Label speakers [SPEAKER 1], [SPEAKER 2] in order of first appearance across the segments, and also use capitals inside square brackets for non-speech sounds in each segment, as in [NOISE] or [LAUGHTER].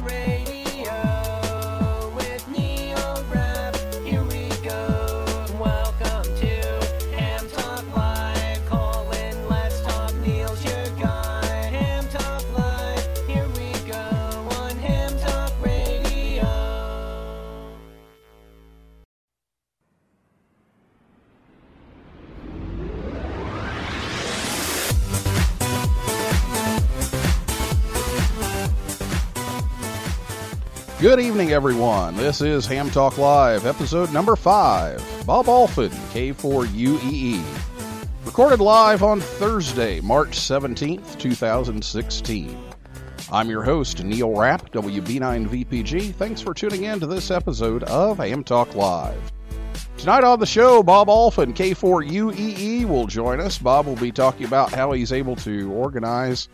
[SPEAKER 1] Radio
[SPEAKER 2] Good evening, everyone. This is Ham Talk Live, episode number five. Bob Allphin, K4UEE. Recorded live on Thursday, March 17th, 2016. I'm your host, Neil Rapp, WB9VPG. Thanks for tuning in to this episode of Ham Talk Live. Tonight on the show, Bob Allphin, K4UEE, will join us. Bob will be talking about how he's able to organize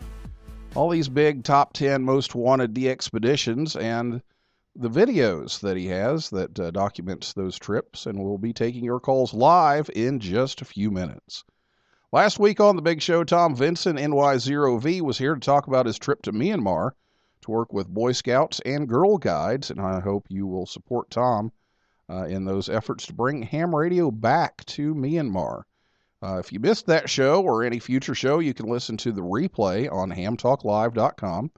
[SPEAKER 2] all these big top 10 most wanted expeditions and the videos that he has that uh, documents those trips and we'll be taking your calls live in just a few minutes. Last week on the big show tom vinson ny0v was here to talk about his trip to myanmar to work with boy scouts and girl guides and i hope you will support tom uh, in those efforts to bring ham radio back to myanmar. Uh, if you missed that show or any future show, you can listen to the replay on hamtalklive.com,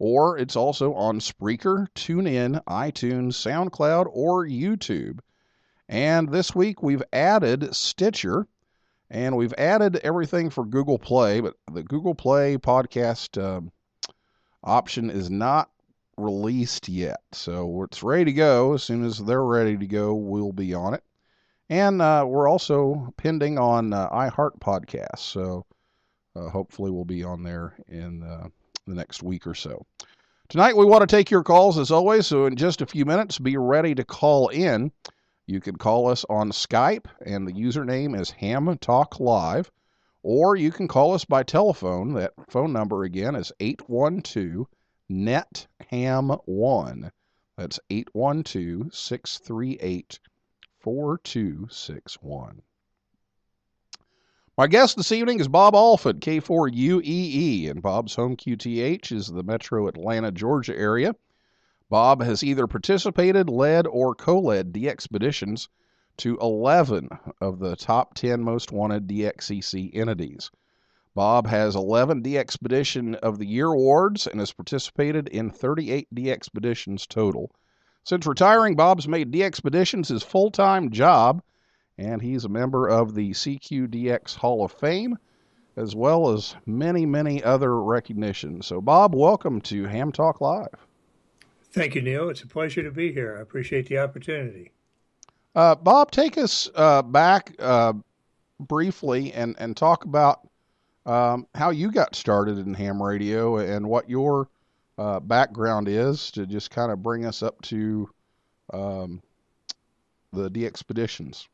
[SPEAKER 2] or it's also on Spreaker, TuneIn, iTunes, SoundCloud, or YouTube. And this week we've added Stitcher, and we've added everything for Google Play, but the Google Play podcast um option is not released yet. So it's ready to go. As soon as they're ready to go, we'll be on it. And uh, we're also pending on uh, iHeart Podcasts. So uh, hopefully we'll be on there in uh, the next week or so. Tonight we want to take your calls as always. So in just a few minutes, be ready to call in. You can call us on Skype, and the username is Ham Talk Live. Or you can call us by telephone. That phone number again is 812 NET HAM 1. That's 812 638 4261. My guest this evening is Bob Allphin, K4UEE, and Bob's home QTH is the metro Atlanta, Georgia area. Bob has either participated, led, or co led DXpeditions to 11 of the top 10 most wanted DXCC entities. Bob has 11 DXpedition of the Year awards and has participated in 38 DXpeditions total. Since retiring, Bob's made DXpeditions his full time job, and he's a member of the CQDX Hall of Fame, as well as many, many other recognitions. So, Bob, welcome to Ham Talk Live.
[SPEAKER 3] Thank you, Neil. It's a pleasure to be here. I appreciate the opportunity.
[SPEAKER 2] Uh, Bob, take us uh, back uh, briefly and, and talk about um, how you got started in ham radio and what your uh, background is to just kind of bring us up to um, the DXpeditions.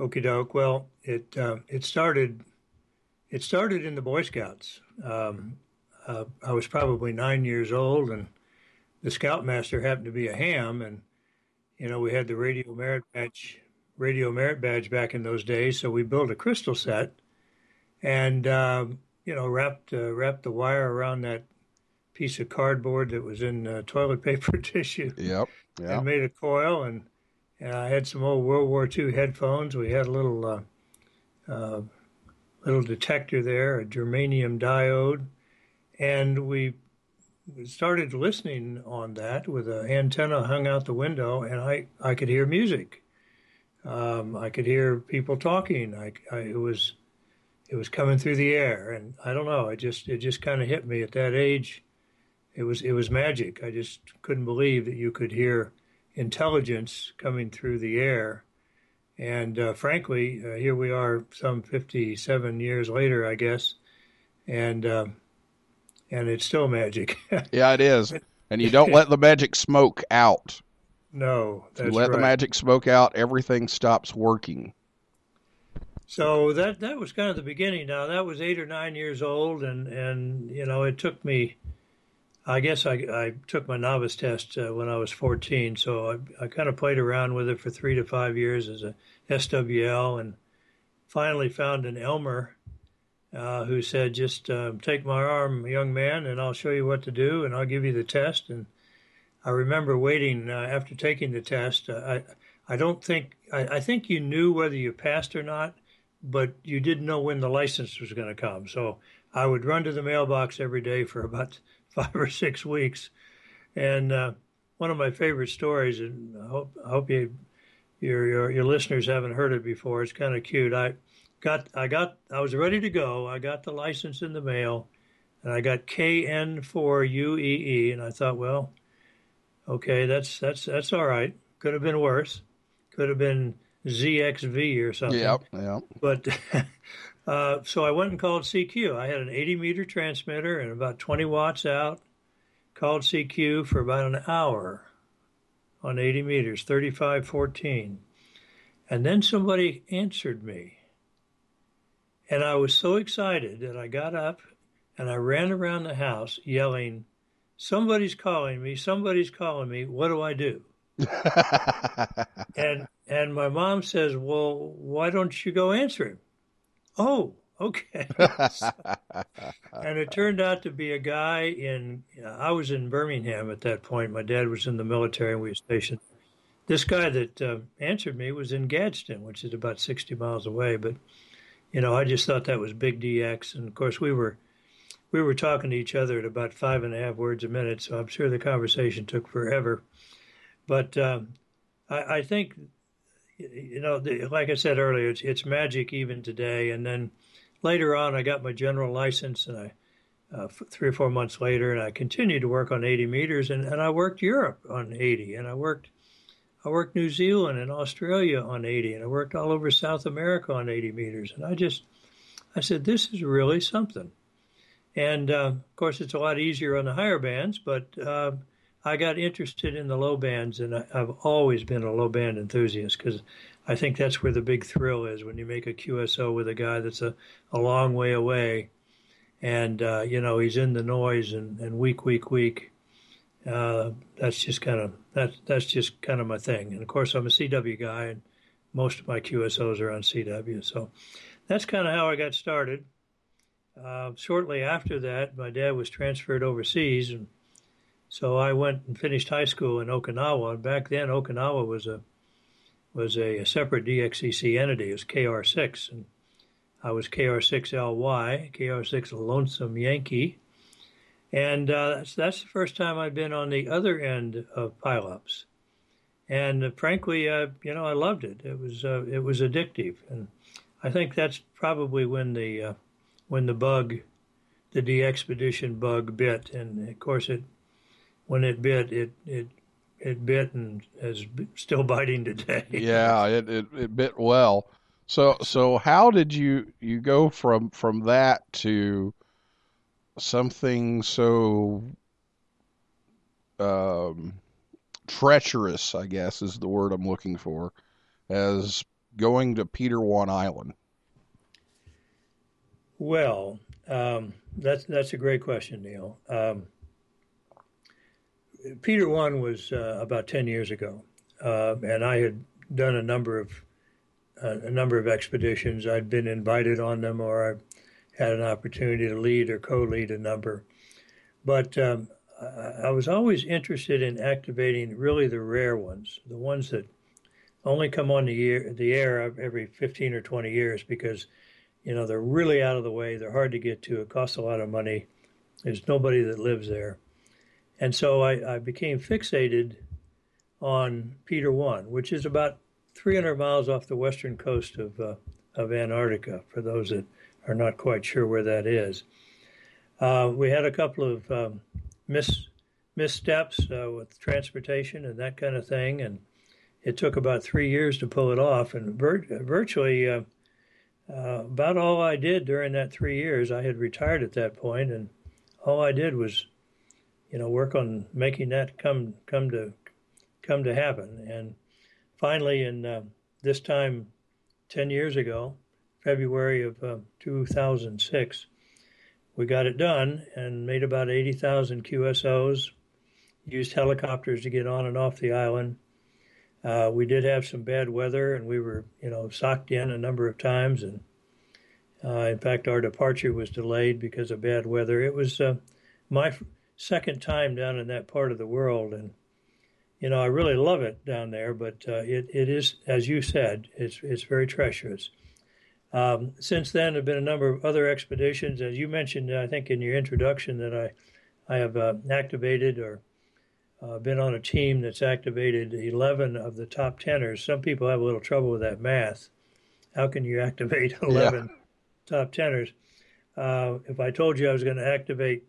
[SPEAKER 3] Okie doke. Well, it uh, it started it started in the Boy Scouts. Um, uh, I was probably nine years old, and the scoutmaster happened to be a ham, and you know we had the radio merit badge radio merit badge back in those days, so we built a crystal set, and um, you know wrapped uh, wrapped the wire around that piece of cardboard that was in uh, toilet [LAUGHS] paper tissue.
[SPEAKER 2] Yep.
[SPEAKER 3] and made a coil and and I had some old World War II headphones. We had a little uh, uh, little detector there, a germanium diode, and we started listening on that with an antenna hung out the window, and I I could hear music. Um, I could hear people talking. I, I it was it was coming through the air, and I don't know. It just it just kind of hit me at that age. It was it was magic. I just couldn't believe that you could hear intelligence coming through the air. And uh, frankly, uh, here we are, some 57 years later, I guess, and um, and it's still magic. [LAUGHS]
[SPEAKER 2] Yeah, it is. And you don't let the magic smoke out.
[SPEAKER 3] No,
[SPEAKER 2] you let
[SPEAKER 3] right.
[SPEAKER 2] the magic smoke out, everything stops working.
[SPEAKER 3] So that that was kind of the beginning. Now that was eight or nine years old, and and you know it took me. I guess I, I took my novice test uh, when I was 14, so I, I kind of played around with it for three to five years as a SWL, and finally found an Elmer uh, who said, "Just uh, take my arm, young man, and I'll show you what to do, and I'll give you the test." And I remember waiting uh, after taking the test. Uh, I I don't think I, I think you knew whether you passed or not, but you didn't know when the license was going to come. So I would run to the mailbox every day for about five or six weeks. And uh, one of my favorite stories, and I hope, I hope you, your, your your listeners haven't heard it before. It's kind of cute. I got I got I was ready to go. I got the license in the mail, and I got KN4UEE, and I thought, well, okay, that's that's that's all right. Could have been worse. Could have been ZXV or something.
[SPEAKER 2] Yep, yep.
[SPEAKER 3] But [LAUGHS] uh, so I went and called CQ. I had an 80 meter transmitter and about 20 watts out. Called CQ for about an hour on 80 meters, 3514. And then somebody answered me. And I was so excited that I got up and I ran around the house yelling, Somebody's calling me, somebody's calling me, what do I do? [LAUGHS] and and my mom says, "Well, why don't you go answer him?" Oh, okay. [LAUGHS] [LAUGHS] and it turned out to be a guy in. I was in Birmingham at that point. My dad was in the military, and we were stationed. This guy that uh, answered me was in Gadsden, which is about sixty miles away. But you know, I just thought that was big DX, and of course we were. We were talking to each other at about five and a half words a minute, so I'm sure the conversation took forever. But um, I, I think, you know, the, like I said earlier, it's, it's magic even today. And then later on, I got my general license, and I uh, three or four months later, and I continued to work on 80 meters, and, and I worked Europe on 80, and I worked I worked New Zealand and Australia on 80, and I worked all over South America on 80 meters, and I just I said this is really something. And uh, of course, it's a lot easier on the higher bands, but uh, I got interested in the low bands, and I, I've always been a low band enthusiast because I think that's where the big thrill is when you make a QSO with a guy that's a, a long way away, and uh, you know he's in the noise and, and weak, weak, weak. Uh, that's just kind of that's that's just kind of my thing. And of course, I'm a CW guy, and most of my QSOs are on CW, so that's kind of how I got started. Uh, shortly after that, my dad was transferred overseas, and so I went and finished high school in Okinawa. Back then, Okinawa was a was a, a separate DXCC entity. It was KR6, and I was KR6LY, KR6 Lonesome Yankee, and uh, that's that's the first time I've been on the other end of pileups. And uh, frankly, uh, you know, I loved it. It was uh, it was addictive, and I think that's probably when the uh, when the bug, the DXpedition bug bit, and of course it when it bit, it it it bit and is still biting today. [LAUGHS]
[SPEAKER 2] yeah, it, it it bit well. So so how did you you go from from that to something so um treacherous, I guess is the word I'm looking for, as going to Peter One Island?
[SPEAKER 3] Well, um, that's that's a great question, Neil. Um, Peter One was uh, about ten years ago, uh, and I had done a number of uh, a number of expeditions. I'd been invited on them, or I had an opportunity to lead or co-lead a number. But um, I, I was always interested in activating really the rare ones, the ones that only come on the air, the air every 15 or 20 years because you know they're really out of the way. They're hard to get to. It costs a lot of money. There's nobody that lives there and so i, I became fixated on peter one which is about 300 miles off the western coast of, uh, of antarctica for those that are not quite sure where that is. Uh, we had a couple of um, mis, missteps uh, with transportation and that kind of thing and it took about three years to pull it off and vir- virtually uh, uh, about all I did during that three years, I had retired at that point, and all I did was you know, work on making that come come to come to happen. And finally, in uh, this time, ten years ago, February of uh, 2006, we got it done and made about 80,000 QSOs. Used helicopters to get on and off the island. Uh, we did have some bad weather, and we were, you know, socked in a number of times. And uh, in fact, our departure was delayed because of bad weather. It was uh, my second time down in that part of the world, and you know, I really love it down there. But uh, it it is, as you said, it's it's very treacherous. Um, since then, there have been a number of other expeditions, as you mentioned, I think in your introduction, that I I have uh, activated or uh, been on a team that's activated 11 of the top tenors. Some people have a little trouble with that math. How can you [LAUGHS] activate 11 top tenors? Uh, if I told you I was going to activate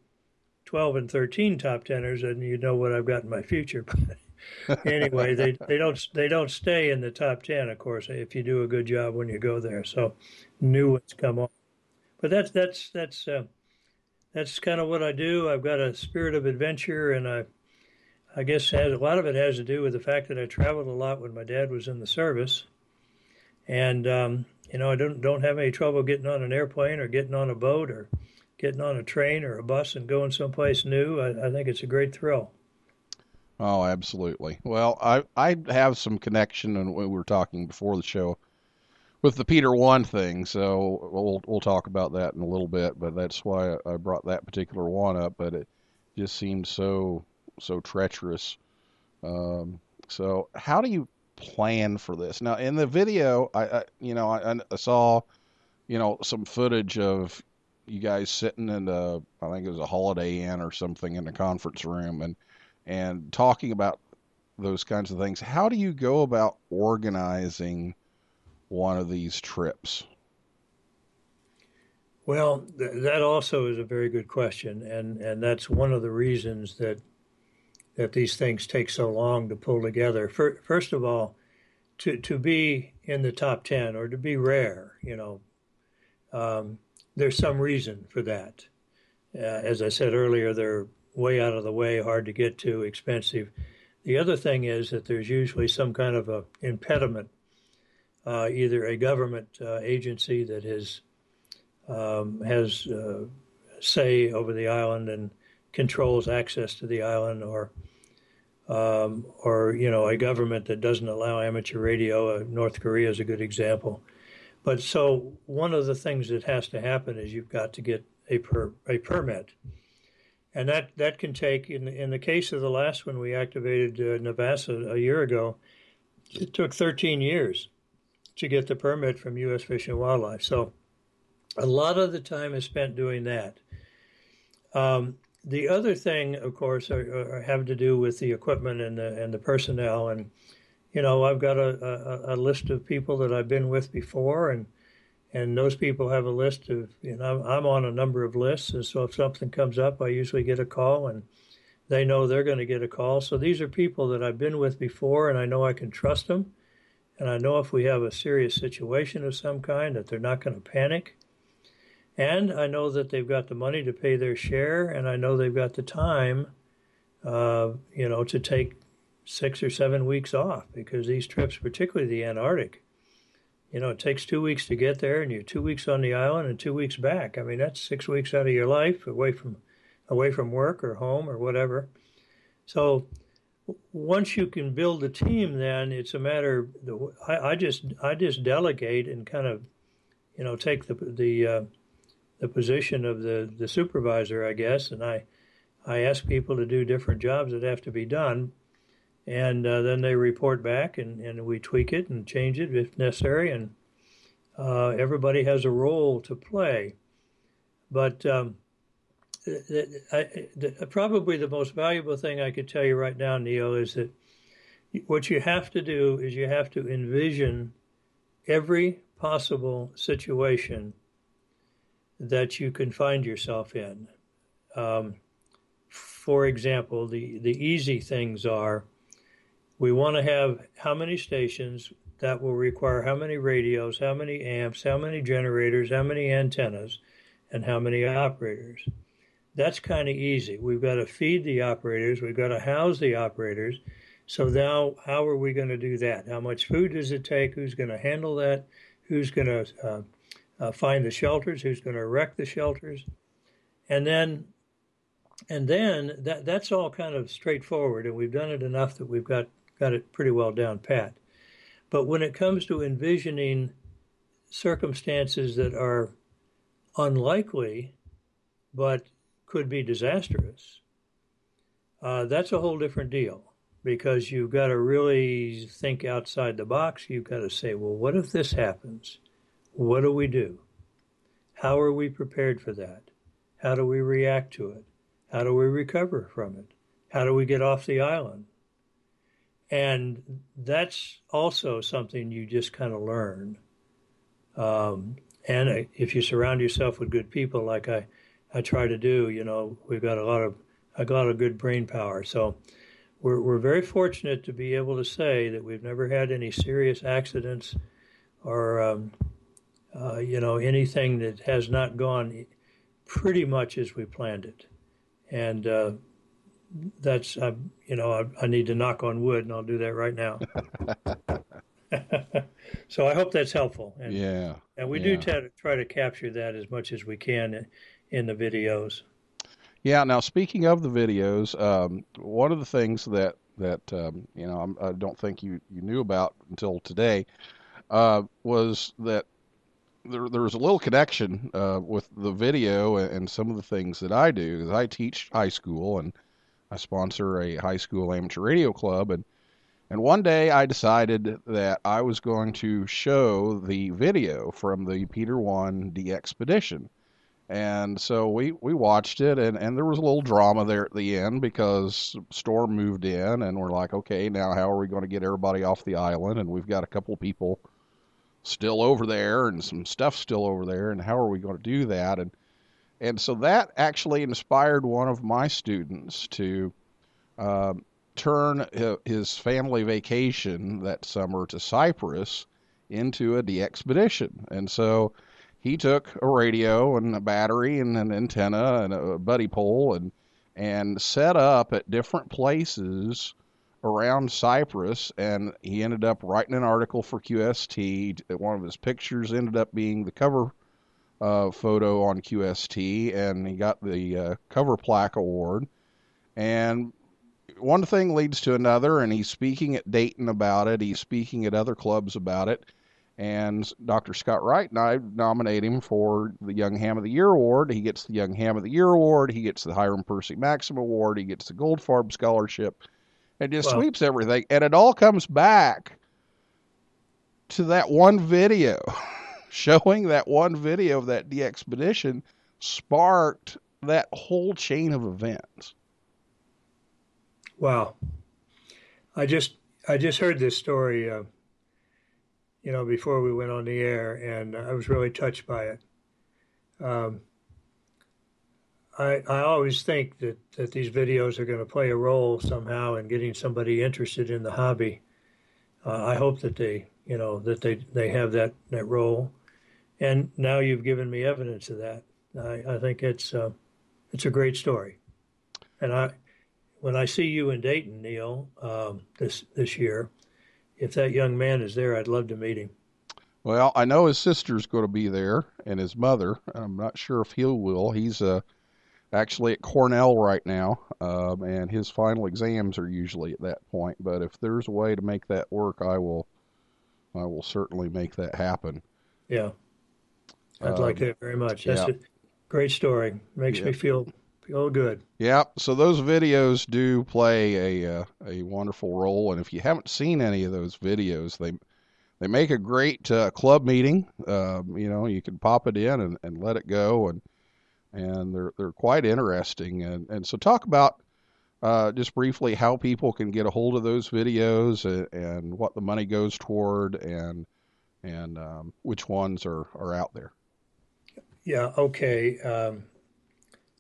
[SPEAKER 3] 12 and 13 top tenors, and you know what I've got in my future. [LAUGHS] But anyway, they, [LAUGHS] they don't they don't stay in the top 10, of course, if you do a good job when you go there. So new ones come on. But that's that's that's uh, that's kind of what I do. I've got a spirit of adventure, and I I guess has a lot of it has to do with the fact that I traveled a lot when my dad was in the service, and um, you know I don't don't have any trouble getting on an airplane or getting on a boat or getting on a train or a bus and going someplace new. I, I think it's a great thrill.
[SPEAKER 2] Oh, absolutely. Well, I I have some connection, and we were talking before the show with the Peter One thing, so we'll we'll talk about that in a little bit. But that's why I brought that particular one up. But it just seems so so treacherous. Um, so how do you plan for this? Now, in the video, I, I you know I, I saw you know some footage of you guys sitting in a I think it was a Holiday Inn or something in the conference room and and talking about those kinds of things. How do you go about organizing one of these trips?
[SPEAKER 3] Well, th- that also is a very good question, and and that's one of the reasons that that these things take so long to pull together. First of all, to to be in the top ten or to be rare, you know, um, there's some reason for that. Uh, as I said earlier, they're way out of the way, hard to get to, expensive. The other thing is that there's usually some kind of a impediment, uh, either a government uh, agency that has um, has uh, say over the island and controls access to the island, or um, or you know a government that doesn't allow amateur radio. Uh, North Korea is a good example. But so one of the things that has to happen is you've got to get a per, a permit, and that that can take in in the case of the last one we activated uh, Navassa a year ago, it took 13 years to get the permit from U.S. Fish and Wildlife. So a lot of the time is spent doing that. Um, the other thing, of course, are, are, have to do with the equipment and the and the personnel. And you know, I've got a, a, a list of people that I've been with before, and and those people have a list of you know I'm on a number of lists, and so if something comes up, I usually get a call, and they know they're going to get a call. So these are people that I've been with before, and I know I can trust them, and I know if we have a serious situation of some kind that they're not going to panic. And I know that they've got the money to pay their share, and I know they've got the time, uh, you know, to take six or seven weeks off because these trips, particularly the Antarctic, you know, it takes two weeks to get there, and you're two weeks on the island and two weeks back. I mean, that's six weeks out of your life away from away from work or home or whatever. So once you can build a team, then it's a matter. I, I just I just delegate and kind of, you know, take the the uh, the position of the, the supervisor, I guess, and I I ask people to do different jobs that have to be done, and uh, then they report back, and, and we tweak it and change it if necessary, and uh, everybody has a role to play. But um, I, probably the most valuable thing I could tell you right now, Neil, is that what you have to do is you have to envision every possible situation that you can find yourself in. Um, for example, the, the easy things are we want to have how many stations that will require how many radios, how many amps, how many generators, how many antennas, and how many operators. That's kind of easy. We've got to feed the operators. We've got to house the operators. So now, how are we going to do that? How much food does it take? Who's going to handle that? Who's going to uh, uh, find the shelters? Who's going to erect the shelters? And then, and then that that's all kind of straightforward, and we've done it enough that we've got got it pretty well down pat. But when it comes to envisioning circumstances that are unlikely, but could be disastrous, uh, that's a whole different deal because you've got to really think outside the box. You've got to say, well, what if this happens? What do we do? How are we prepared for that? How do we react to it? How do we recover from it? How do we get off the island? And that's also something you just kind of learn. Um, and if you surround yourself with good people, like I, I try to do, you know, we've got a lot of a lot of good brain power. So we're we're very fortunate to be able to say that we've never had any serious accidents or um, uh, you know anything that has not gone pretty much as we planned it. And uh, that's uh, you know I, I need to knock on wood, and I'll do that right now. [LAUGHS] [LAUGHS] so I hope that's helpful. And,
[SPEAKER 2] Yeah.
[SPEAKER 3] and we
[SPEAKER 2] yeah.
[SPEAKER 3] do try to, try to capture that as much as we can in, in the videos.
[SPEAKER 2] Yeah. Now, speaking of the videos, um, one of the things that that um, you know I'm, I don't think you you knew about until today uh, was that there there was a little connection uh, with the video and, and some of the things that I do because I teach high school and I sponsor a high school amateur radio club and and one day I decided that I was going to show the video from the Peter One DXpedition. And so we, we watched it, and, and there was a little drama there at the end because Storm moved in, and we're like, okay, now how are we going to get everybody off the island? And we've got a couple people still over there, and some stuff still over there, and how are we going to do that? And and so that actually inspired one of my students to um, turn his family vacation that summer to Cyprus into a DXpedition. And so he took a radio and a battery and an antenna and a buddy pole and and set up at different places around Cyprus and he ended up writing an article for QST. One of his pictures ended up being the cover uh, photo on QST and he got the uh, cover plaque award. And one thing leads to another, and he's speaking at Dayton about it. He's speaking at other clubs about it. And Dr. Scott Wright and I nominate him for the Young Ham of the Year award. He gets the Young Ham of the Year award. He gets the Hiram Percy Maxim award. He gets the Goldfarb Scholarship. It just
[SPEAKER 3] Wow.
[SPEAKER 2] sweeps everything. And it all comes back to that one video, [LAUGHS] showing that one video of that DXpedition sparked that whole chain of events.
[SPEAKER 3] Wow. I just I just heard this story, uh, you know, before we went on the air, and I was really touched by it. Um, I I always think that that these videos are going to play a role somehow in getting somebody interested in the hobby. Uh, I hope that they you know that they they have that that role, and now you've given me evidence of that. I, I think it's uh, it's a great story, and I when I see you in Dayton, Neil, um, this this year, if that young man is there, I'd love to meet him.
[SPEAKER 2] Well, I know his sister's going to be there and his mother. I'm not sure if he will. He's uh, actually at Cornell right now, um, and his final exams are usually at that point. But if there's a way to make that work, I will. I will certainly make that happen.
[SPEAKER 3] Yeah, I'd
[SPEAKER 2] Um,
[SPEAKER 3] like that very much. That's
[SPEAKER 2] yeah.
[SPEAKER 3] a great story. Makes
[SPEAKER 2] Yeah.
[SPEAKER 3] me feel feel good.
[SPEAKER 2] Yeah, so those videos do play a uh, a wonderful role, and if you haven't seen any of those videos, they they make a great uh, club meeting. Um, you know, you can pop it in and, and let it go, and and they're they're quite interesting. And and so talk about uh, just briefly how people can get a hold of those videos and, and what the money goes toward, and and um, which ones are are out there.
[SPEAKER 3] Yeah. Okay. Um,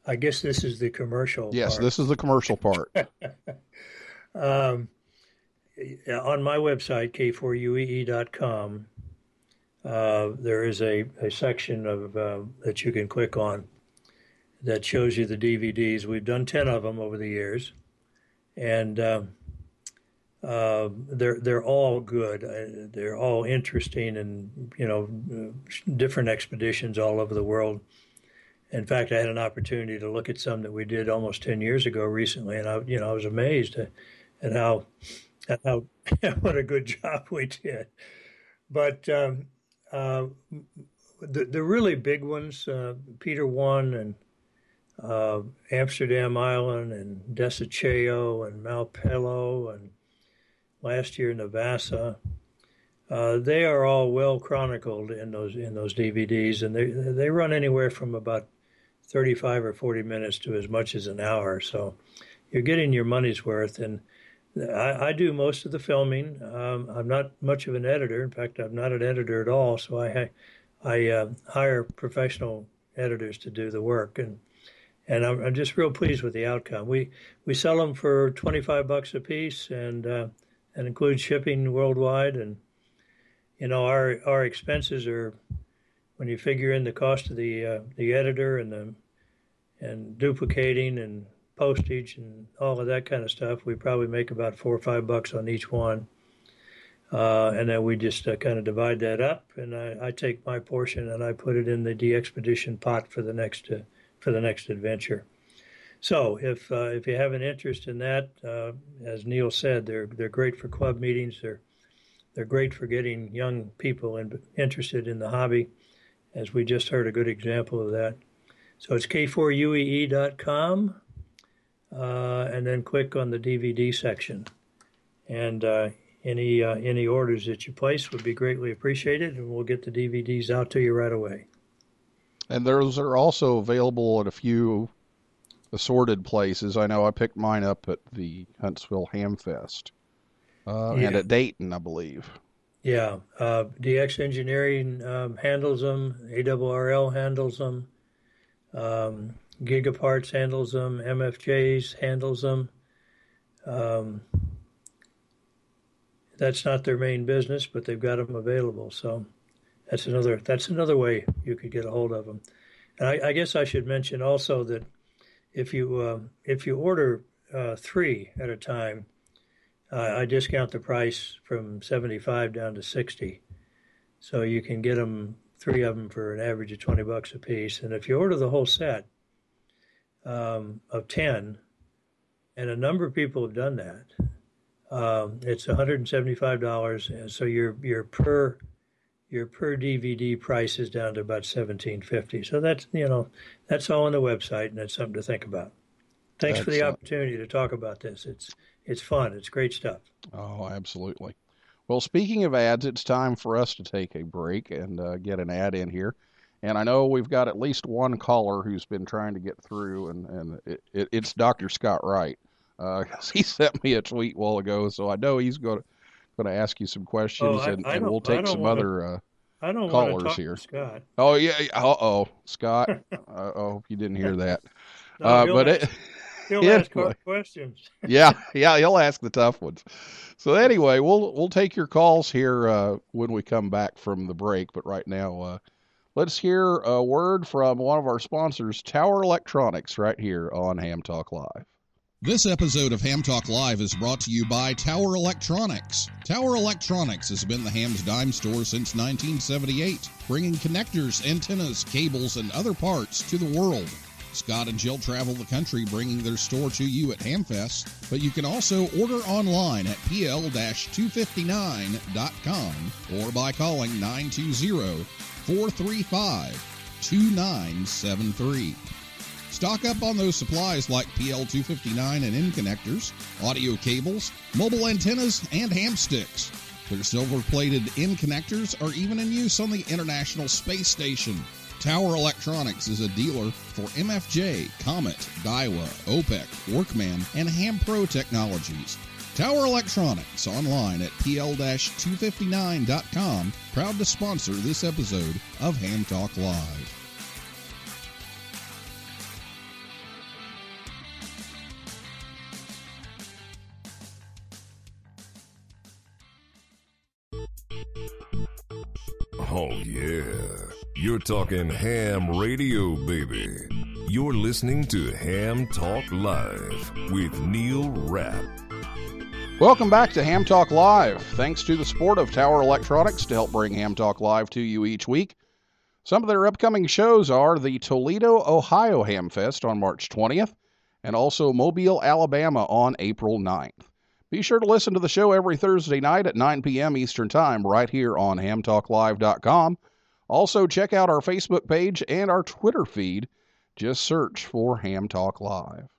[SPEAKER 3] I guess this is the commercial.
[SPEAKER 2] Yes,
[SPEAKER 3] part.
[SPEAKER 2] this is the commercial part. [LAUGHS]
[SPEAKER 3] Um, on my website, k4uee.com, uh, there is a, a section of uh, that you can click on that shows you the DVDs. We've done ten of them over the years, and um, uh, they're they're all good. Uh, they're all interesting, and you know, uh, different expeditions all over the world. In fact, I had an opportunity to look at some that we did almost ten years ago recently, and I, you know, I was amazed at, at how at how [LAUGHS] what a good job we did. But um, uh, the the really big ones, uh, Peter One and uh, Amsterdam Island and Desecheo and Malpelo and last year Navassa. Uh, they are all well chronicled in those in those DVDs, and they they run anywhere from about 35 or 40 minutes to as much as an hour. So you're getting your money's worth. And I, I do most of the filming. Um, I'm not much of an editor. In fact, I'm not an editor at all. So I I uh, hire professional editors to do the work, and and I'm, I'm, just real pleased with the outcome. We we sell them for 25 bucks a piece, and uh, and includes shipping worldwide. And you know our our expenses are when you figure in the cost of the uh, the editor and the and duplicating and postage and all of that kind of stuff, we probably make about four or five bucks on each one. Uh, and then we just uh, kind of divide that up, and I, I, take my portion and I put it in the DXpedition pot for the next uh, for the next adventure. So if uh, if you have an interest in that, uh, as Neil said, they're they're great for club meetings. They're they're great for getting young people in, interested in the hobby, as we just heard a good example of that. So it's k4uee.com, uh, and then click on the DVD section, and uh, any uh, any orders that you place would be greatly appreciated, and we'll get the DVDs out to you right away.
[SPEAKER 2] And those are also available at a few assorted places. I know I picked mine up at the Huntsville Hamfest uh, yeah. and at Dayton, I believe.
[SPEAKER 3] Yeah, uh, DX Engineering um, handles them. AWRL handles them. Um, Gigaparts handles them. MFJs handles them. Um, that's not their main business, but they've got them available. So that's another that's another way you could get a hold of them. And I, I guess I should mention also that if you uh, if you order uh, three at a time, uh, I discount the price from seventy five down to sixty, so you can get them three of them for an average of twenty bucks a piece. And if you order the whole set um, of ten, and a number of people have done that, um, it's one hundred and seventy five dollars, so your your per your per DVD price is down to about seventeen fifty. So that's you know that's all on the website, and that's something to think about. Thanks Excellent. for the opportunity to talk about this. It's it's fun. It's great stuff.
[SPEAKER 2] Oh, absolutely. Well, speaking of ads, it's time for us to take a break and uh, get an ad in here. And I know we've got at least one caller who's been trying to get through, and, and it, it, it's Dr. Scott Wright. Uh, [LAUGHS] he sent me a tweet a while ago, so I know he's going to going to ask you some questions, oh, I, and, I and we'll take some
[SPEAKER 3] wanna,
[SPEAKER 2] other uh,
[SPEAKER 3] I don't
[SPEAKER 2] callers here.
[SPEAKER 3] Scott.
[SPEAKER 2] Oh yeah. Uh oh, Scott. [LAUGHS] uh oh, you didn't hear that. [LAUGHS] No, uh, but
[SPEAKER 3] ask,
[SPEAKER 2] it.
[SPEAKER 3] He'll [LAUGHS] anyway, ask hard questions.
[SPEAKER 2] yeah, yeah, he'll ask the tough ones. So anyway, we'll we'll take your calls here uh, when we come back from the break. But right now, uh, let's hear a word from one of our sponsors, Tower Electronics, right here on Ham Talk Live.
[SPEAKER 4] This episode of Ham Talk Live is brought to you by Tower Electronics. Tower Electronics has been the Ham's dime store since 1978, bringing connectors, antennas, cables, and other parts to the world. Scott and Jill travel the country bringing their store to you at Hamfest, but you can also order online at pl-259.com or by calling 920 435 2973. Stock up on those supplies like PL259 and N connectors, audio cables, mobile antennas, and ham sticks. Their silver plated N connectors are even in use on the International Space Station. Tower Electronics is a dealer for MFJ, Comet, Daiwa, OPEK, Workman, and Ham Pro Technologies. Tower Electronics online at pl-259.com, proud to sponsor this episode of Ham Talk Live.
[SPEAKER 5] Yeah. You're talking ham radio, baby. You're listening to Ham Talk Live with Neil Rapp.
[SPEAKER 2] Welcome back to Ham Talk Live. Thanks to the support of Tower Electronics to help bring Ham Talk Live to you each week. Some of their upcoming shows are the Toledo, Ohio Ham Fest on March 20th and also Mobile, Alabama on April 9th. Be sure to listen to the show every Thursday night at 9 p.m. Eastern Time right here on hamtalklive.com. Also, check out our Facebook page and our Twitter feed. Just search for Ham Talk Live.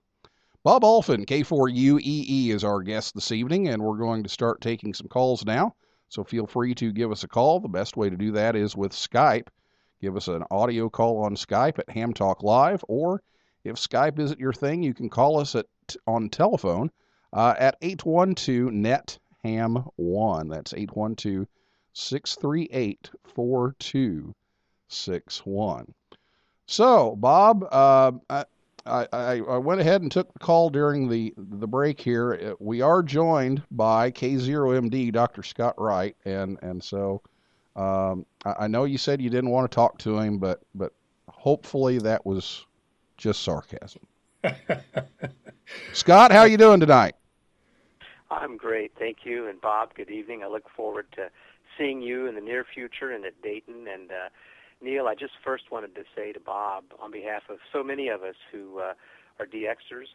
[SPEAKER 2] Bob Allphin, K4UEE, is our guest this evening, and we're going to start taking some calls now. So feel free to give us a call. The best way to do that is with Skype. Give us an audio call on Skype at Ham Talk Live, or if Skype isn't your thing, you can call us at on telephone uh, at 812 net ham 1 that's 812 638 4261 so bob uh, I, I, I went ahead and took the call during the the break here. Uh, we are joined by k0md dr scott wright and and so um, I, I know you said you didn't want to talk to him but but hopefully that was just sarcasm. [LAUGHS] Scott how are you doing tonight?
[SPEAKER 6] I'm great, thank you. And Bob, good evening. I look forward to seeing you in the near future and at Dayton. And uh, Neil, I just first wanted to say to Bob, on behalf of so many of us who uh, are DXers,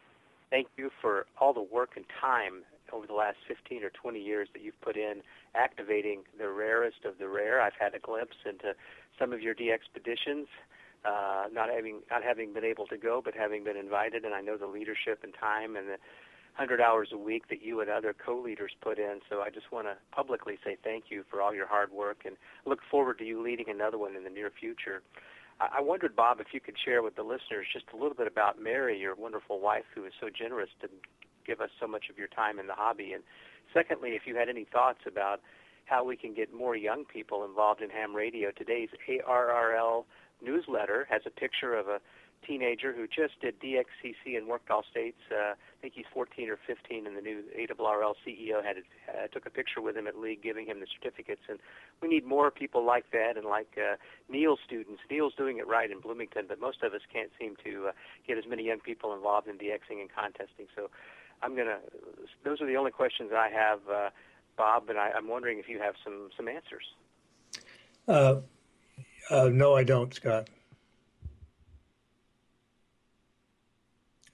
[SPEAKER 6] thank you for all the work and time over the last 15 or 20 years that you've put in activating the rarest of the rare. I've had a glimpse into some of your DXpeditions. Uh, not having not having been able to go, but having been invited, and I know the leadership and time and the 100 hours a week that you and other co-leaders put in. So I just want to publicly say thank you for all your hard work and look forward to you leading another one in the near future. I wondered, Bob, if you could share with the listeners just a little bit about Mary, your wonderful wife, who is so generous to give us so much of your time in the hobby. And secondly, if you had any thoughts about how we can get more young people involved in ham radio. Today's ARRL newsletter has a picture of a teenager who just did DXCC and worked all states. Uh, I think he's 14 or 15, and the new ARRL CEO had uh, took a picture with him at League, giving him the certificates. And we need more people like that, and like uh, Neil's students. Neil's doing it right in Bloomington, but most of us can't seem to uh, get as many young people involved in DXing and contesting. So I'm gonna. Those are the only questions I have, uh, Bob, and I, I'm wondering if you have some some answers.
[SPEAKER 3] Uh, uh, no, I don't, Scott.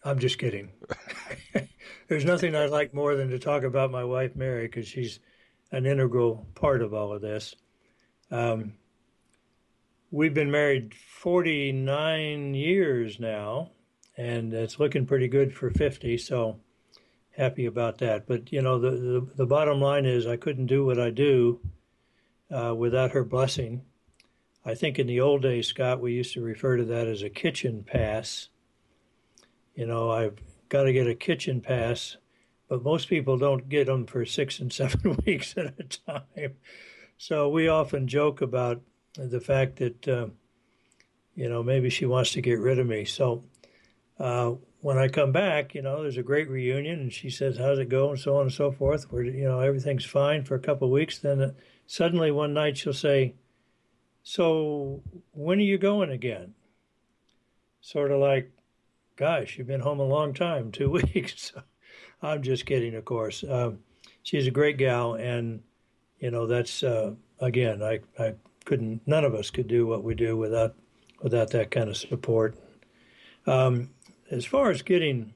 [SPEAKER 3] I'm just kidding. [LAUGHS] There's nothing I'd like more than to talk about my wife, Mary, because she's an integral part of all of this. Um, we've been married 49 years now, and it's looking pretty good for 50, so happy about that. But, you know, the, the, the bottom line is I couldn't do what I do uh, without her blessing. I think in the old days, Scott, we used to refer to that as a kitchen pass. You know, I've got to get a kitchen pass, but most people don't get them for six and seven [LAUGHS] weeks at a time. So we often joke about the fact that, uh, you know, maybe she wants to get rid of me. So uh, when I come back, you know, there's a great reunion, and she says, "How's it go?" and so on and so forth. Where you know everything's fine for a couple of weeks. Then uh, suddenly one night she'll say, "So when are you going again?" Sort of like, "Gosh, you've been home a long time, two [LAUGHS] weeks." I'm just kidding, of course. Um, she's a great gal, and you know that's uh, again, I, I couldn't. None of us could do what we do without without that kind of support. Um, as far as getting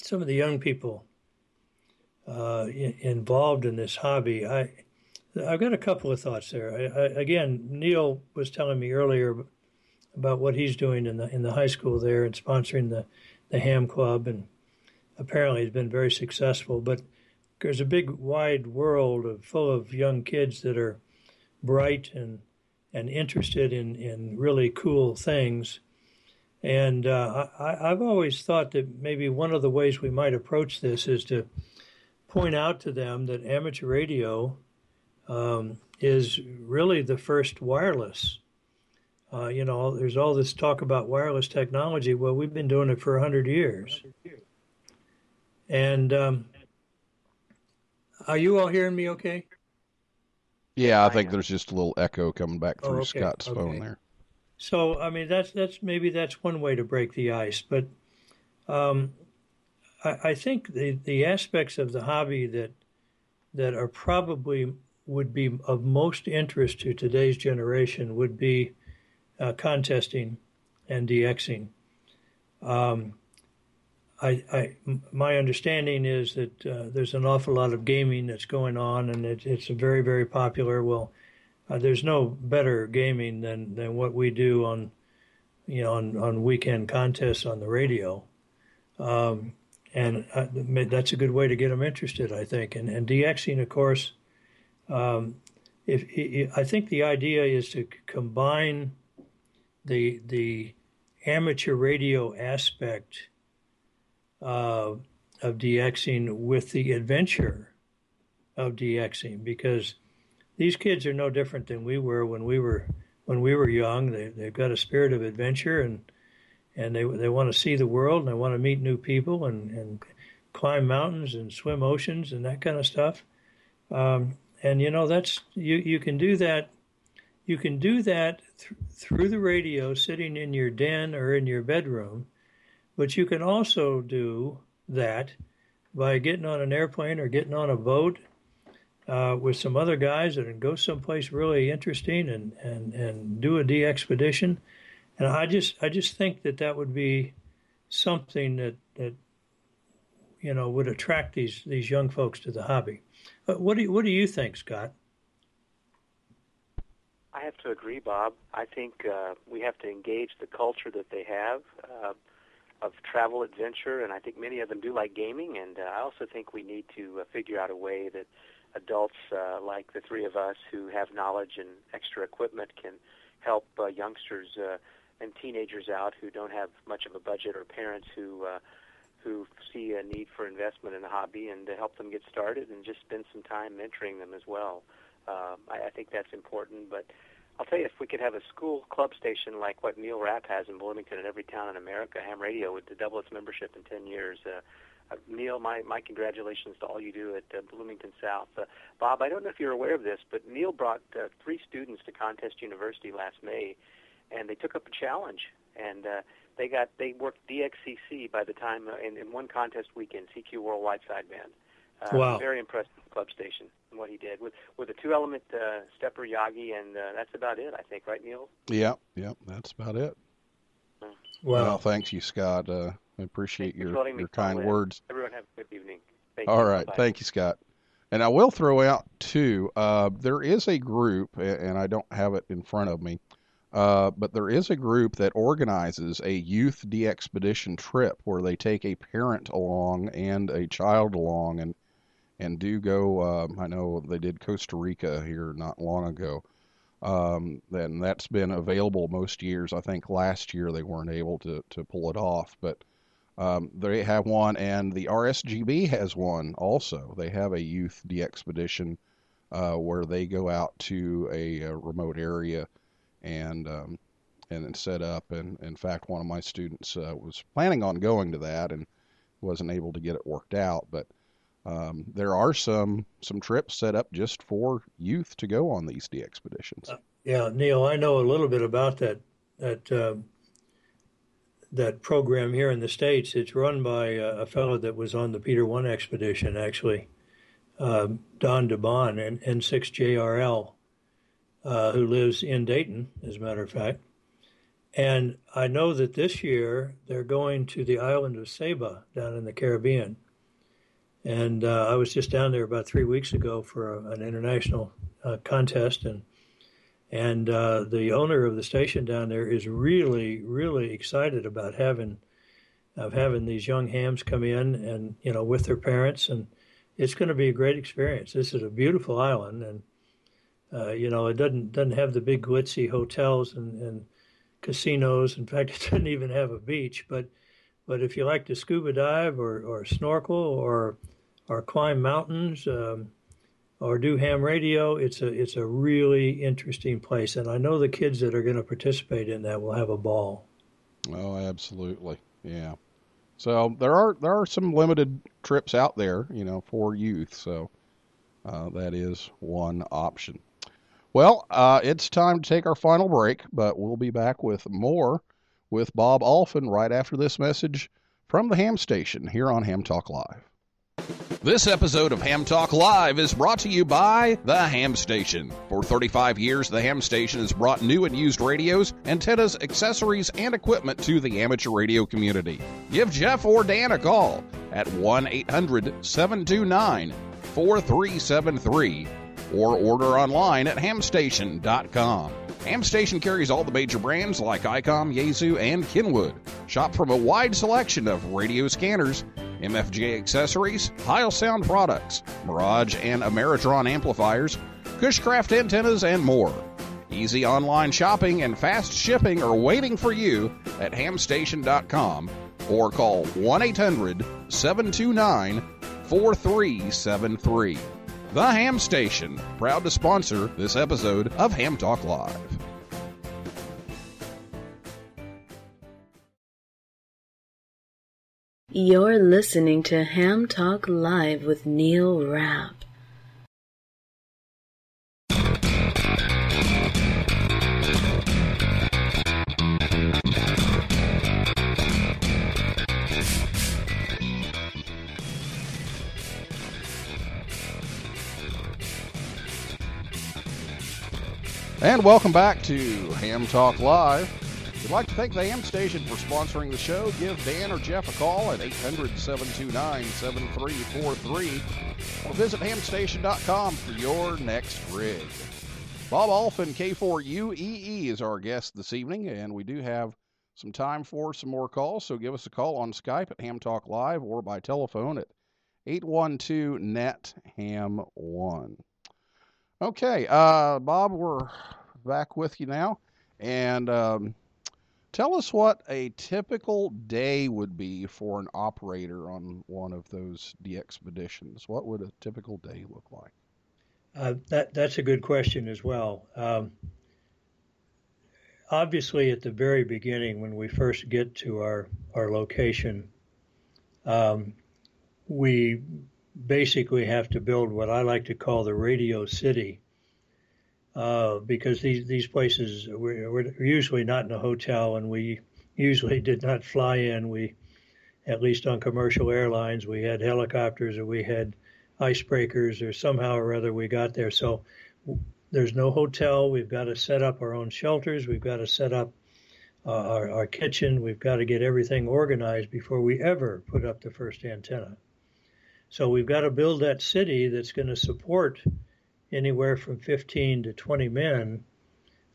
[SPEAKER 3] some of the young people uh, involved in this hobby, I I've got a couple of thoughts there. I, I, again, Neil was telling me earlier about what he's doing in the in the high school there and sponsoring the the ham club, and apparently he's been very successful. But there's a big wide world of full of young kids that are bright and and interested in in really cool things. And uh, I, I've always thought that maybe one of the ways we might approach this is to point out to them that amateur radio um, is really the first wireless. Uh, you know, there's all this talk about wireless technology. Well, we've been doing it for 100 years. And um, are you all hearing me okay?
[SPEAKER 2] Yeah, I
[SPEAKER 6] I
[SPEAKER 2] think
[SPEAKER 6] am.
[SPEAKER 2] there's just a little echo coming back
[SPEAKER 3] Oh,
[SPEAKER 2] through
[SPEAKER 3] okay,
[SPEAKER 2] Scott's phone there.
[SPEAKER 3] so I mean that's that's maybe that's one way to break the ice, but um, I, I think the the aspects of the hobby that that are probably would be of most interest to today's generation would be uh, contesting and DXing. Um, I, I, my understanding is that uh, there's an awful lot of gaming that's going on, and it, it's very, very popular. Well, uh, there's no better gaming than, than what we do on, you know, on, on weekend contests on the radio, um, and uh, that's a good way to get them interested, I think. And, and DXing, of course, um, if, if I think the idea is to combine the the amateur radio aspect uh, of DXing with the adventure of DXing because these kids are no different than we were when we were when we were young. They they've got a spirit of adventure and and they they want to see the world and they want to meet new people and and climb mountains and swim oceans and that kind of stuff. Um, and you know that's you you can do that you can do that th- through the radio sitting in your den or in your bedroom but you can also do that by getting on an airplane or getting on a boat uh, with some other guys and go someplace really interesting and, and, and do a DXpedition. And I just I just think that that would be something that, that you know would attract these these young folks to the hobby. Uh, what do you, what do you think, Scott?
[SPEAKER 6] I have to agree, Bob. I think uh, we have to engage the culture that they have. Uh, of travel adventure, and I think many of them do like gaming. And uh, I also think we need to uh, figure out a way that adults uh, like the three of us who have knowledge and extra equipment can help uh, youngsters uh, and teenagers out who don't have much of a budget or parents who uh, who see a need for investment in a hobby and to help them get started and just spend some time mentoring them as well. Uh, I, I think that's important, but I'll tell you, if we could have a school club station like what Neil Rapp has in Bloomington and every town in America, ham radio would double its membership in 10 years. Uh, uh, Neil, my, my congratulations to all you do at uh, Bloomington South. Uh, Bob, I don't know if you're aware of this, but Neil brought uh, three students to Contest University last May, and they took up a challenge, and uh, they got they worked DXCC by the time uh, in, in one contest weekend, CQ Worldwide Sideband. Uh,
[SPEAKER 3] Wow.
[SPEAKER 6] Very impressed with the club station and what he did with with a two element uh, SteppIR Yagi, and uh, that's about it, I think, right, Neil?
[SPEAKER 2] Yeah, yep, that's about it.
[SPEAKER 3] Wow.
[SPEAKER 2] Well, thanks you, Scott. Uh, I appreciate
[SPEAKER 6] Thank
[SPEAKER 2] your,
[SPEAKER 6] for letting me
[SPEAKER 2] your kind
[SPEAKER 6] in.
[SPEAKER 2] words.
[SPEAKER 6] Everyone have a good evening. Thank
[SPEAKER 2] All
[SPEAKER 6] you.
[SPEAKER 2] right,
[SPEAKER 6] Bye-bye.
[SPEAKER 2] thank you, Scott. And I will throw out too. Uh, there is a group, and I don't have it in front of me, uh, but there is a group that organizes a youth DXpedition trip where they take a parent along and a child along, and and do go. Um, I know they did Costa Rica here not long ago. Um, and that's been available most years. I think last year they weren't able to to pull it off, but um, they have one, and the RSGB has one also. They have a youth DXpedition uh, where they go out to a, a remote area and um, and set up. And in fact, one of my students uh, was planning on going to that and wasn't able to get it worked out. But um, there are some some trips set up just for youth to go on these DXpeditions.
[SPEAKER 3] Yeah, Neil, I know a little bit about that that uh, that program here in the states. It's run by uh, a fellow that was on the Peter One expedition, actually, uh, Don Dubon and N6JRL, uh, who lives in Dayton, as a matter of fact. And I know that this year they're going to the island of Saba down in the Caribbean. And uh, I was just down there about three weeks ago for a, an international uh, contest, and and uh, the owner of the station down there is really, really excited about having of having these young hams come in and you know with their parents, and it's going to be a great experience. This is a beautiful island, and uh, you know it doesn't doesn't have the big glitzy hotels and, and casinos. In fact, [LAUGHS] it doesn't even have a beach. But but if you like to scuba dive or, or snorkel or or climb mountains. Um, or do ham radio. It's a it's a really interesting place, and I know the kids that are going to participate in that will have a ball.
[SPEAKER 2] Oh, absolutely. Yeah. So there are there are some limited trips out there, you know, for youth. So uh, that is one option. Well, uh, it's time to take our final break, but we'll be back with more with Bob Allphin right after this message from the Ham Station here on Ham Talk Live. This episode of Ham Talk Live is brought to you by The Ham Station. For 35 years, The Ham Station has brought new and used radios, antennas, accessories, and equipment to the amateur radio community. Give Jeff or Dan a call at 1 800 729 4373 or order online at hamstation.com. Hamstation carries all the major brands like ICOM, Yaesu, and Kenwood. Shop from a wide selection of radio scanners, MFJ accessories, Heil Sound products, Mirage and Ameritron amplifiers, Cushcraft antennas, and more. Easy online shopping and fast shipping are waiting for you at hamstation.com or call 1 800 729 4373. The Ham Station, proud to sponsor this episode of Ham Talk Live.
[SPEAKER 7] You're listening to Ham Talk Live with Neil Rapp.
[SPEAKER 2] And welcome back to Ham Talk Live. We'd like to thank the Ham Station for sponsoring the show. Give Dan or Jeff a call at 800 729 7343 or visit hamstation.com for your next rig. Bob Allphin, K4UEE, is our guest this evening, and we do have some time for some more calls. So give us a call on Skype at Ham Talk Live or by telephone at 812 NET HAM 1. Okay, uh, Bob, we're back with you now, and um, tell us what a typical day would be for an operator on one of those expeditions. What would a typical day look like?
[SPEAKER 3] Uh, that that's a good question as well. Um, obviously, at the very beginning, when we first get to our our location, um, we basically have to build what I like to call the radio city, uh, because these these places we're, we're usually not in a hotel, and we usually did not fly in. We, at least on commercial airlines, we had helicopters or we had icebreakers or somehow or other we got there. So there's no hotel. We've got to set up our own shelters. We've got to set up uh, our, our kitchen. We've got to get everything organized before we ever put up the first antenna. So we've got to build that city that's going to support anywhere from 15 to 20 men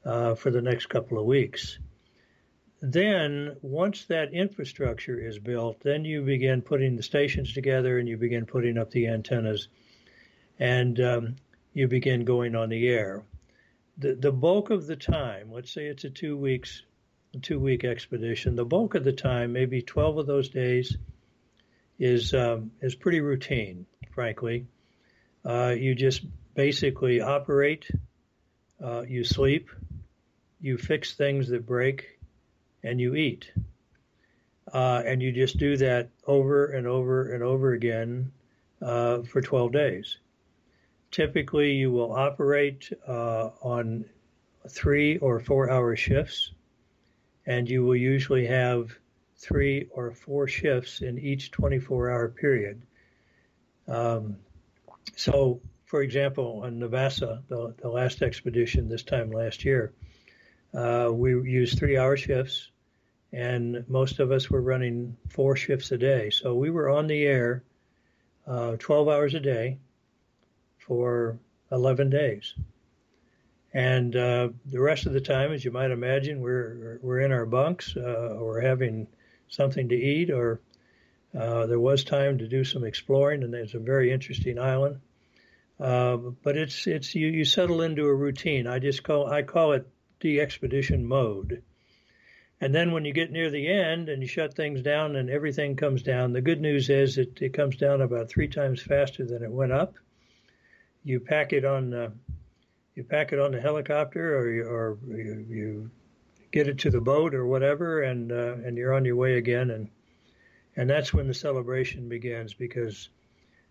[SPEAKER 3] uh, for the next couple of weeks. Then, once that infrastructure is built, then you begin putting the stations together and you begin putting up the antennas and um, you begin going on the air. The, the bulk of the time, let's say it's a two weeks, two week expedition, the bulk of the time, maybe 12 of those days, is um, is pretty routine, frankly. Uh, you just basically operate, uh, you sleep, you fix things that break, and you eat. Uh, and you just do that over and over and over again uh, for 12 days. Typically, you will operate uh, on three or four hour shifts, and you will usually have three or four shifts in each 24 hour period. Um, so, for example, on Navassa, the, the last expedition this time last year, uh, we used three hour shifts, and most of us were running four shifts a day. So we were on the air uh, 12 hours a day for 11 days. And uh, the rest of the time, as you might imagine, we're we're in our bunks, uh, or having something to eat, or uh, there was time to do some exploring, and it's a very interesting island. Uh, but it's it's you, you settle into a routine. I just call I call it the expedition mode. And then when you get near the end and you shut things down and everything comes down, the good news is it, it comes down about three times faster than it went up. You pack it on uh, you pack it on the helicopter or you, or you, you get it to the boat or whatever, and uh, and you're on your way again, and and that's when the celebration begins because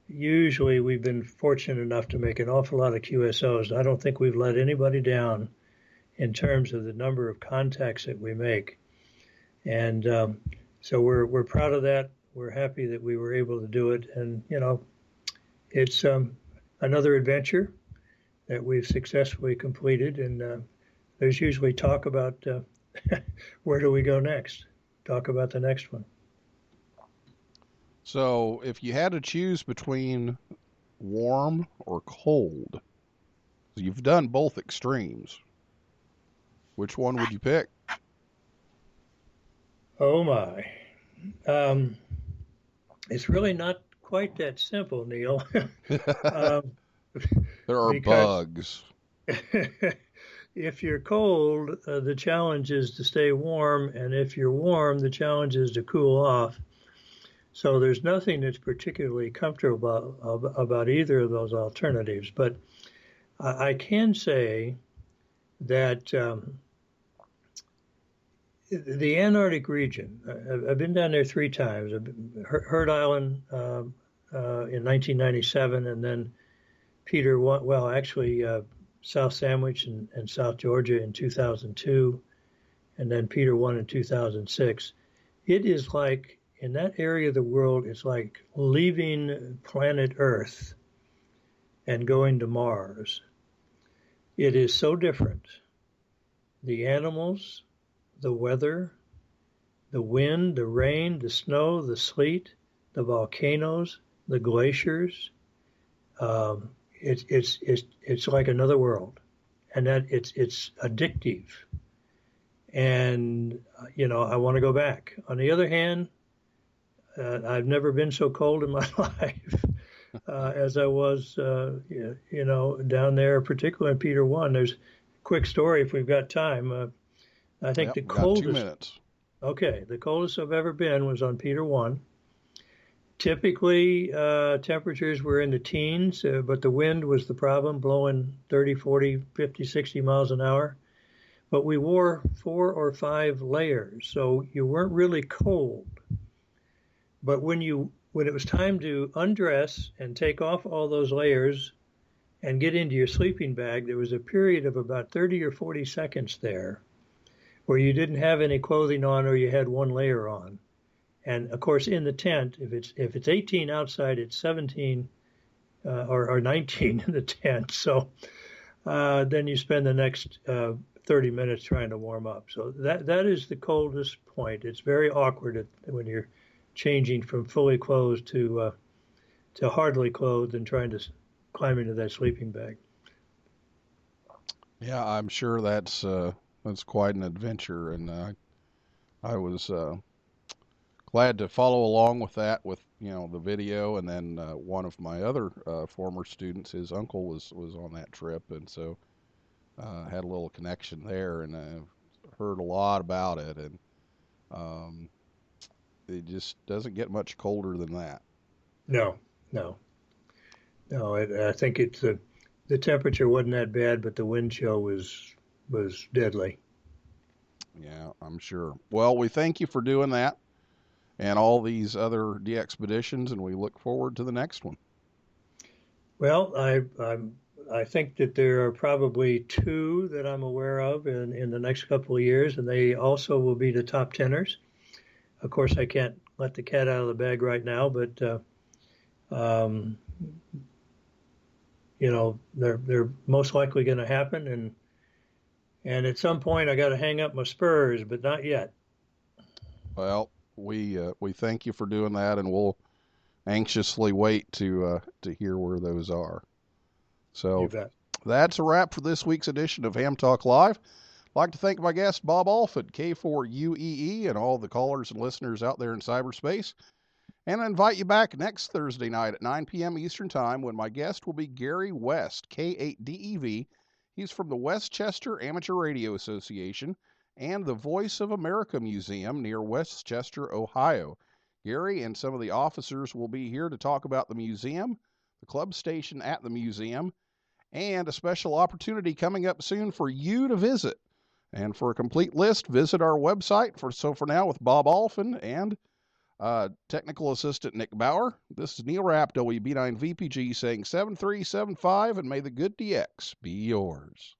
[SPEAKER 3] usually we've been fortunate enough to make an awful lot of QSOs. I don't think we've let anybody down in terms of the number of contacts that we make. And um, so we're we're proud of that. We're happy that we were able to do it, and you know, it's um, another adventure that we've successfully completed. And uh, there's usually talk about uh, [LAUGHS] where do we go next. Talk about the next one.
[SPEAKER 2] So, if you had to choose between warm or cold, you've done both extremes. Which one would you pick?
[SPEAKER 3] Oh my. Um, it's really not quite that simple, Neil. [LAUGHS] um,
[SPEAKER 2] There are bugs. [LAUGHS]
[SPEAKER 3] if you're cold, uh, the challenge is to stay warm, and if you're warm, the challenge is to cool off. So there's nothing that's particularly comfortable about, about either of those alternatives. But I, can say that um, the Antarctic region, I've been down there three times. Heard Island um, uh, in 1997, and then Peter, well, actually, uh, South Sandwich and, and South Georgia in 2002, and then Peter one in 2006. It is like in that area of the world, it's like leaving planet Earth and going to Mars. It is so different. The animals, the weather, the wind, the rain, the snow, the sleet, the volcanoes, the glaciers. Um, it's it's it's it's like another world, and that it's it's addictive. And uh, you know, I want to go back. On the other hand, uh, I've never been so cold in my [LAUGHS] life uh, as I was, uh, you know, down there, particularly in Peter One. There's a quick story if we've got time. Uh, I think
[SPEAKER 2] Yep,
[SPEAKER 3] the
[SPEAKER 2] we got two
[SPEAKER 3] coldest
[SPEAKER 2] minutes.
[SPEAKER 3] Okay, the coldest I've ever been was on Peter 1. Typically, uh, temperatures were in the teens, uh, but the wind was the problem, blowing 30, 40, 50, 60 miles an hour. But we wore four or five layers, so you weren't really cold. But when you when it was time to undress and take off all those layers and get into your sleeping bag, there was a period of about 30 or 40 seconds there where you didn't have any clothing on or you had one layer on. And of course, in the tent, if it's if it's 18 outside, it's 17 uh, or, or 19 in the tent. So uh, then you spend the next uh, 30 minutes trying to warm up. So that that is the coldest point. It's very awkward at, when you're changing from fully clothed to uh, to hardly clothed and trying to climb into that sleeping bag.
[SPEAKER 2] Yeah, I'm sure that's uh, that's quite an adventure, and uh, I was uh, glad to follow along with that with you know the video, and then uh, one of my other uh, former students, his uncle was was on that trip, and so had a little connection there, and uh, heard a lot about it, and um, it just doesn't get much colder than that.
[SPEAKER 3] No, no, no. I, I think it's the the temperature wasn't that bad, but the wind chill was was deadly.
[SPEAKER 2] Yeah, I'm sure. Well, we thank you for doing that and all these other DXpeditions, and we look forward to the next one.
[SPEAKER 3] Well, I I'm, I think that there are probably two that I'm aware of in, in the next couple of years, and they also will be the top teners. Of course, I can't let the cat out of the bag right now, but uh, um, you know they're they're most likely going to happen, and and at some point I got to hang up my spurs, but not yet.
[SPEAKER 2] Well, we uh, we thank you for doing that, and we'll anxiously wait to uh, to hear where those are. So that's a wrap for this week's edition of Ham Talk Live. I'd like to thank my guest Bob Allphin, K4UEE, E, and all the callers and listeners out there in cyberspace. And I invite you back next Thursday night at 9 p.m. Eastern Time when my guest will be Gary West, K8DEV. E He's from the West Chester Amateur Radio Association and the Voice of America Museum near West Chester, Ohio. Gary and some of the officers will be here to talk about the museum, the club station at the museum, and a special opportunity coming up soon for you to visit. And for a complete list, visit our website. For so for now, with Bob Allphin and Uh, technical assistant Nick Bauer. This is Neil Rapp, WB9 VPG, saying 7375, and may the good DX be yours.